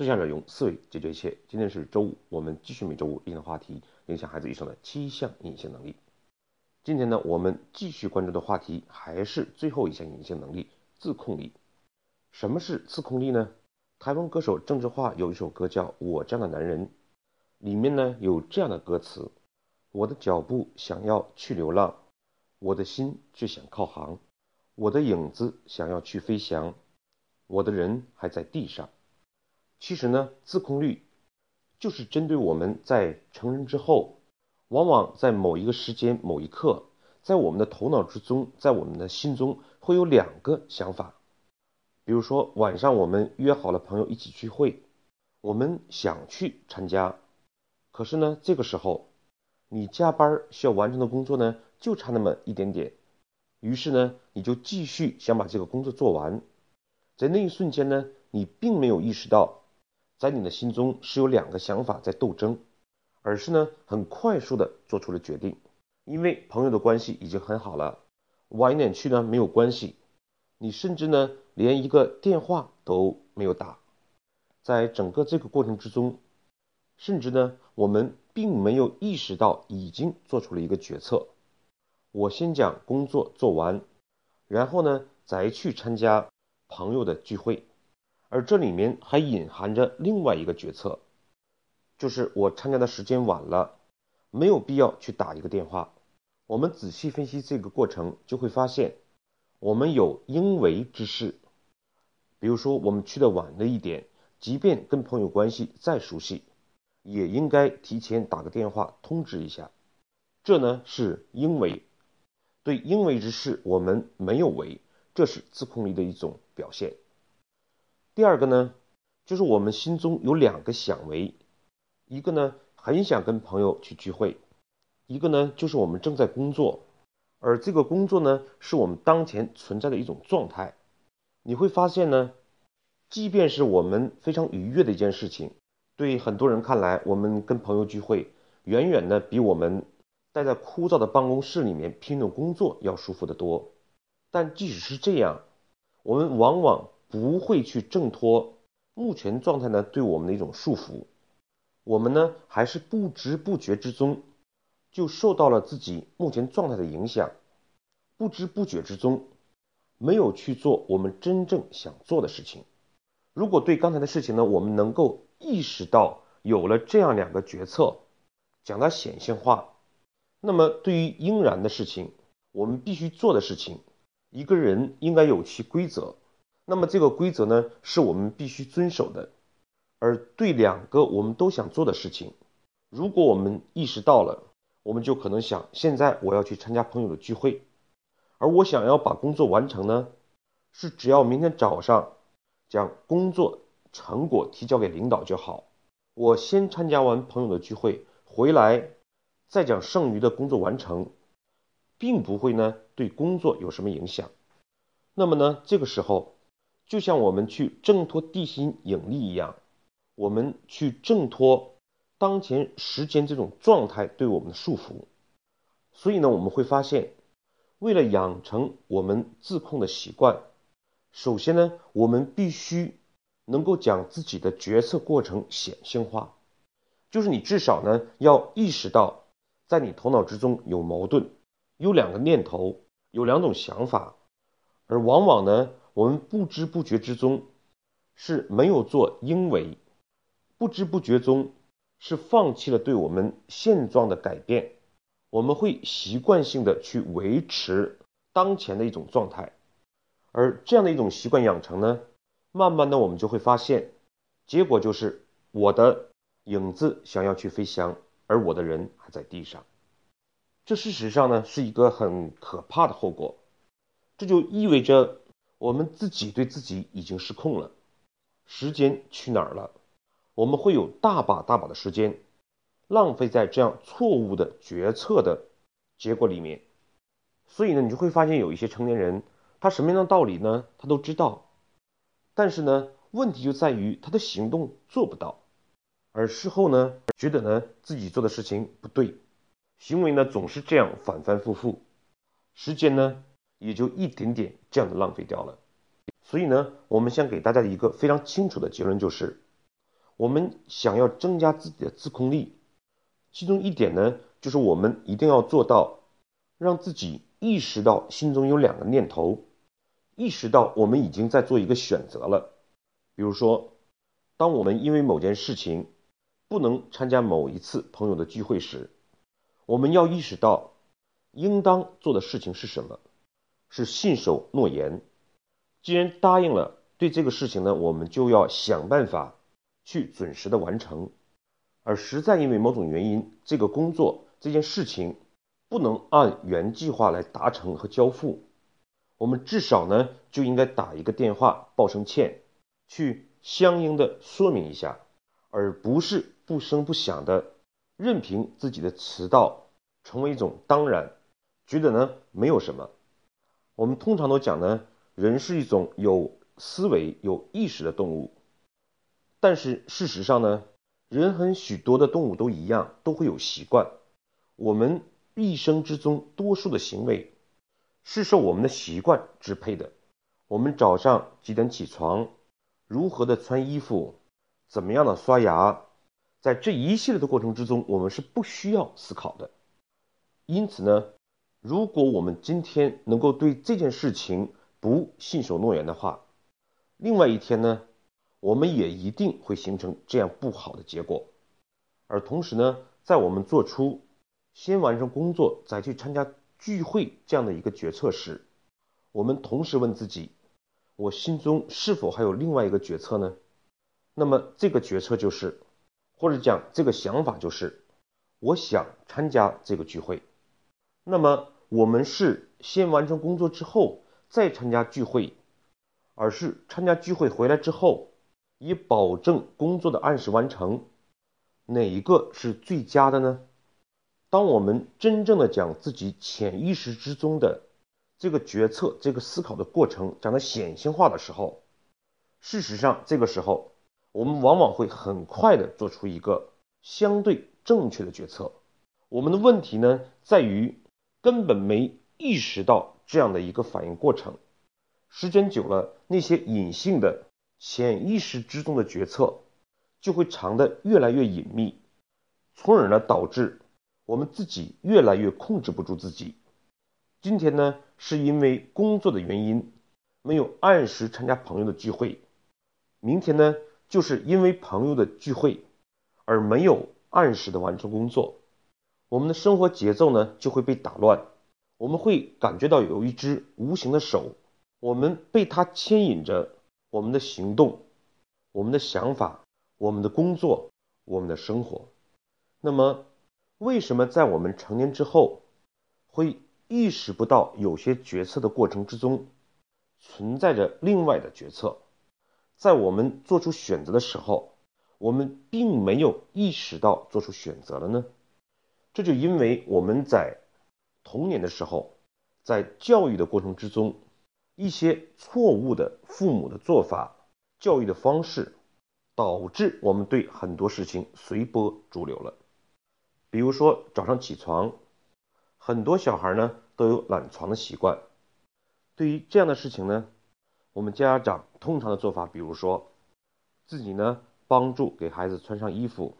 思想者用思维解决一切。今天是周五，我们继续每周五一的话题：影响孩子一生的七项隐性能力。今天呢，我们继续关注的话题还是最后一项隐性能力——自控力。什么是自控力呢？台湾歌手郑智化有一首歌叫《我这样的男人》，里面呢有这样的歌词：“我的脚步想要去流浪，我的心却想靠航，我的影子想要去飞翔，我的人还在地上。”其实呢，自控力就是针对我们在成人之后，往往在某一个时间、某一刻，在我们的头脑之中，在我们的心中会有两个想法。比如说，晚上我们约好了朋友一起聚会，我们想去参加，可是呢，这个时候你加班需要完成的工作呢，就差那么一点点，于是呢，你就继续想把这个工作做完，在那一瞬间呢，你并没有意识到。在你的心中是有两个想法在斗争，而是呢很快速的做出了决定，因为朋友的关系已经很好了，晚一点去呢没有关系，你甚至呢连一个电话都没有打，在整个这个过程之中，甚至呢我们并没有意识到已经做出了一个决策，我先将工作做完，然后呢再去参加朋友的聚会。而这里面还隐含着另外一个决策，就是我参加的时间晚了，没有必要去打一个电话。我们仔细分析这个过程，就会发现，我们有应为之事。比如说，我们去的晚了一点，即便跟朋友关系再熟悉，也应该提前打个电话通知一下。这呢是应为，对应为之事我们没有为，这是自控力的一种表现。第二个呢，就是我们心中有两个想为，一个呢很想跟朋友去聚会，一个呢就是我们正在工作，而这个工作呢是我们当前存在的一种状态。你会发现呢，即便是我们非常愉悦的一件事情，对很多人看来，我们跟朋友聚会远远的比我们待在枯燥的办公室里面拼命工作要舒服得多。但即使是这样，我们往往。不会去挣脱目前状态呢对我们的一种束缚，我们呢还是不知不觉之中就受到了自己目前状态的影响，不知不觉之中没有去做我们真正想做的事情。如果对刚才的事情呢，我们能够意识到有了这样两个决策，将它显性化，那么对于应然的事情，我们必须做的事情，一个人应该有其规则。那么这个规则呢，是我们必须遵守的。而对两个我们都想做的事情，如果我们意识到了，我们就可能想：现在我要去参加朋友的聚会，而我想要把工作完成呢，是只要明天早上将工作成果提交给领导就好。我先参加完朋友的聚会回来，再将剩余的工作完成，并不会呢对工作有什么影响。那么呢，这个时候。就像我们去挣脱地心引力一样，我们去挣脱当前时间这种状态对我们的束缚。所以呢，我们会发现，为了养成我们自控的习惯，首先呢，我们必须能够将自己的决策过程显性化，就是你至少呢要意识到，在你头脑之中有矛盾，有两个念头，有两种想法，而往往呢。我们不知不觉之中是没有做应为，不知不觉中是放弃了对我们现状的改变。我们会习惯性的去维持当前的一种状态，而这样的一种习惯养成呢，慢慢的我们就会发现，结果就是我的影子想要去飞翔，而我的人还在地上。这事实上呢是一个很可怕的后果，这就意味着。我们自己对自己已经失控了，时间去哪儿了？我们会有大把大把的时间浪费在这样错误的决策的结果里面。所以呢，你就会发现有一些成年人，他什么样的道理呢？他都知道，但是呢，问题就在于他的行动做不到，而事后呢，觉得呢自己做的事情不对，行为呢总是这样反反复复，时间呢？也就一点点这样的浪费掉了，所以呢，我们想给大家一个非常清楚的结论，就是我们想要增加自己的自控力，其中一点呢，就是我们一定要做到让自己意识到心中有两个念头，意识到我们已经在做一个选择了。比如说，当我们因为某件事情不能参加某一次朋友的聚会时，我们要意识到应当做的事情是什么，是信守诺言。既然答应了，对这个事情呢，我们就要想办法。去准时的完成，而实在因为某种原因，这个工作这件事情不能按原计划来达成和交付，我们至少呢就应该打一个电话报声歉，去相应的说明一下，而不是不声不响的任凭自己的迟到成为一种当然，觉得呢没有什么。我们通常都讲呢，人是一种有思维、有意识的动物。但是事实上呢，人和许多的动物都一样，都会有习惯。我们一生之中，多数的行为是受我们的习惯支配的。我们早上几点起床，如何的穿衣服，怎么样的刷牙，在这一系列的过程之中，我们是不需要思考的。因此呢，如果我们今天能够对这件事情不信守诺言的话，另外一天呢？我们也一定会形成这样不好的结果，而同时呢，在我们做出先完成工作再去参加聚会这样的一个决策时，我们同时问自己：我心中是否还有另外一个决策呢？那么这个决策就是，或者讲这个想法就是，我想参加这个聚会。那么我们是先完成工作之后再参加聚会，而是参加聚会回来之后。以保证工作的按时完成，哪一个是最佳的呢？当我们真正的将自己潜意识之中的这个决策、这个思考的过程讲得显性化的时候，事实上，这个时候我们往往会很快的做出一个相对正确的决策。我们的问题呢，在于根本没意识到这样的一个反应过程，时间久了，那些隐性的。潜意识之中的决策就会藏得越来越隐秘，从而呢导致我们自己越来越控制不住自己。今天呢是因为工作的原因没有按时参加朋友的聚会，明天呢就是因为朋友的聚会而没有按时的完成工作，我们的生活节奏呢就会被打乱，我们会感觉到有一只无形的手，我们被它牵引着。我们的行动、我们的想法、我们的工作、我们的生活，那么为什么在我们成年之后会意识不到有些决策的过程之中存在着另外的决策？在我们做出选择的时候，我们并没有意识到做出选择了呢？这就因为我们在童年的时候，在教育的过程之中。一些错误的父母的做法、教育的方式，导致我们对很多事情随波逐流了。比如说早上起床，很多小孩呢都有懒床的习惯。对于这样的事情呢，我们家长通常的做法，比如说自己呢帮助给孩子穿上衣服，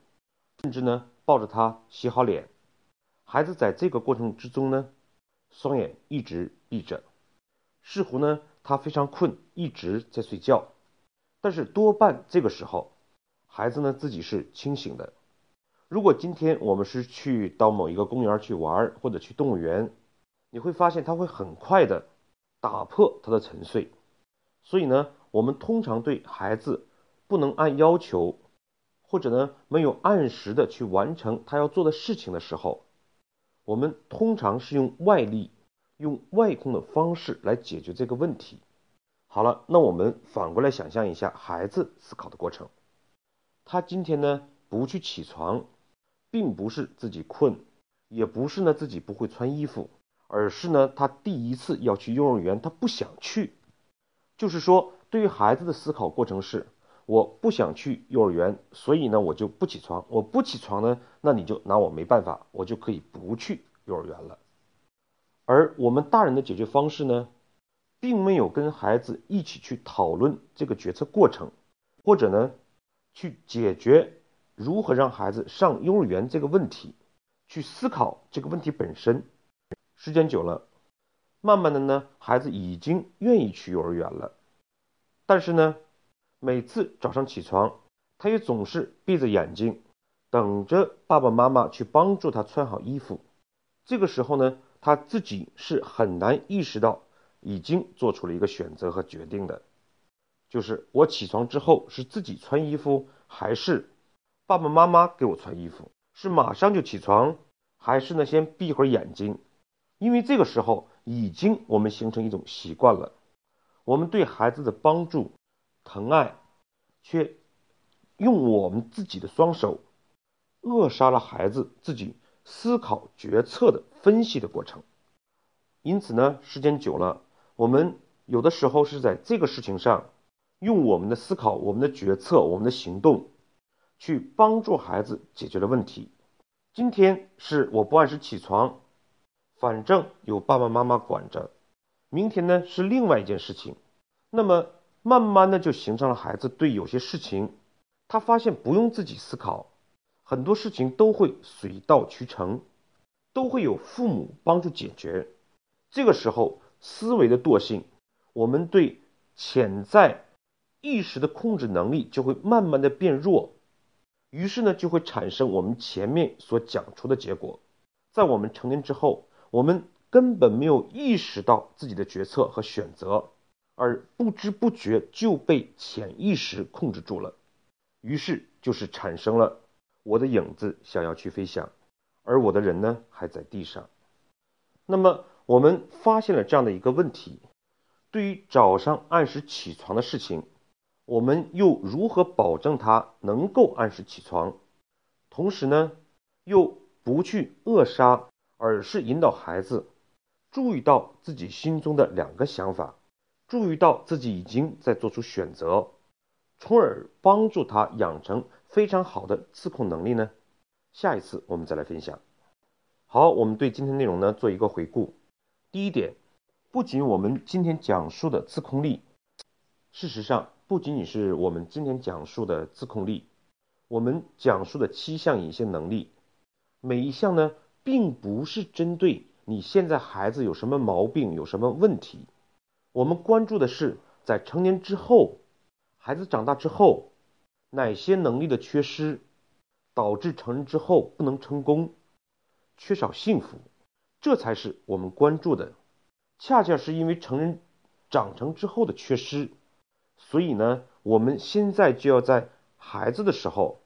甚至呢抱着他洗好脸。孩子在这个过程之中呢，双眼一直闭着。似乎呢，他非常困，一直在睡觉。但是多半这个时候，孩子呢自己是清醒的。如果今天我们是去到某一个公园去玩，或者去动物园，你会发现他会很快的打破他的沉睡。所以呢，我们通常对孩子不能按要求，或者呢没有按时的去完成他要做的事情的时候，我们通常是用外力。用外控的方式来解决这个问题。好了，那我们反过来想象一下孩子思考的过程。他今天呢不去起床，并不是自己困，也不是呢自己不会穿衣服，而是呢他第一次要去幼儿园，他不想去。就是说，对于孩子的思考过程是：我不想去幼儿园，所以呢我就不起床。我不起床呢，那你就拿我没办法，我就可以不去幼儿园了。而我们大人的解决方式呢，并没有跟孩子一起去讨论这个决策过程，或者呢，去解决如何让孩子上幼儿园这个问题，去思考这个问题本身。时间久了，慢慢的呢，孩子已经愿意去幼儿园了。但是呢，每次早上起床，他也总是闭着眼睛，等着爸爸妈妈去帮助他穿好衣服。这个时候呢，他自己是很难意识到已经做出了一个选择和决定的。就是我起床之后是自己穿衣服，还是爸爸妈妈给我穿衣服？是马上就起床，还是呢先闭一会儿眼睛？因为这个时候已经我们形成一种习惯了，我们对孩子的帮助、疼爱，却用我们自己的双手扼杀了孩子自己思考、决策的分析的过程。因此呢，时间久了，我们有的时候是在这个事情上。用我们的思考、我们的决策、我们的行动，去帮助孩子解决了问题。今天是我不按时起床，反正有爸爸妈妈管着。明天呢是另外一件事情。那么慢慢的就形成了孩子对有些事情，他发现不用自己思考，很多事情都会水到渠成，都会有父母帮助解决。这个时候思维的惰性，我们对潜在。意识的控制能力就会慢慢的变弱，于是呢，就会产生我们前面所讲出的结果。在我们成年之后，我们根本没有意识到自己的决策和选择，而不知不觉就被潜意识控制住了。于是就是产生了我的影子想要去飞翔，而我的人呢还在地上。那么我们发现了这样的一个问题：对于早上按时起床的事情。我们又如何保证他能够按时起床？同时呢，又不去扼杀，而是引导孩子注意到自己心中的两个想法，注意到自己已经在做出选择，从而帮助他养成非常好的自控能力呢？下一次我们再来分享。好，我们对今天内容呢做一个回顾。第一点，不仅我们今天讲述的自控力，事实上。不仅仅是我们今天讲述的自控力，我们讲述的七项隐性能力，每一项呢，并不是针对你现在孩子有什么毛病、有什么问题，我们关注的是在成年之后，孩子长大之后，哪些能力的缺失，导致成人之后不能成功，缺少幸福，这才是我们关注的。恰恰是因为成人长成之后的缺失。所以呢，我们现在就要在孩子的时候，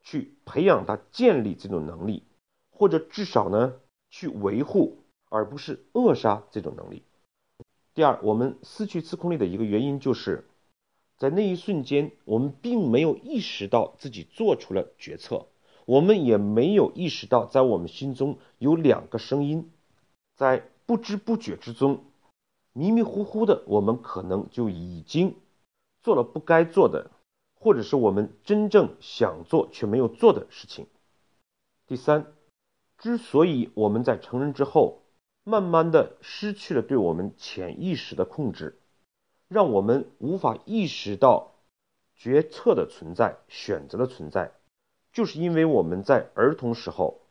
去培养他建立这种能力，或者至少呢，去维护，而不是扼杀这种能力。第二，我们失去自控力的一个原因，就是在那一瞬间，我们并没有意识到自己做出了决策，我们也没有意识到，在我们心中有两个声音，在不知不觉之中，迷迷糊糊的，我们可能就已经。做了不该做的，或者是我们真正想做却没有做的事情。第三，之所以我们在成人之后，慢慢的失去了对我们潜意识的控制，让我们无法意识到决策的存在、选择的存在，就是因为我们在儿童时候，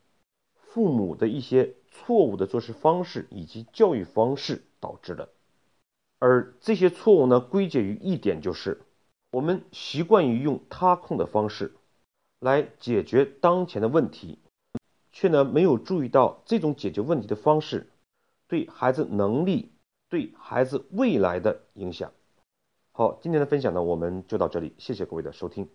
父母的一些错误的做事方式以及教育方式导致的。而这些错误呢，归结于一点，就是我们习惯于用他控的方式来解决当前的问题，却呢没有注意到这种解决问题的方式对孩子能力、对孩子未来的影响。好，今天的分享呢，我们就到这里，谢谢各位的收听。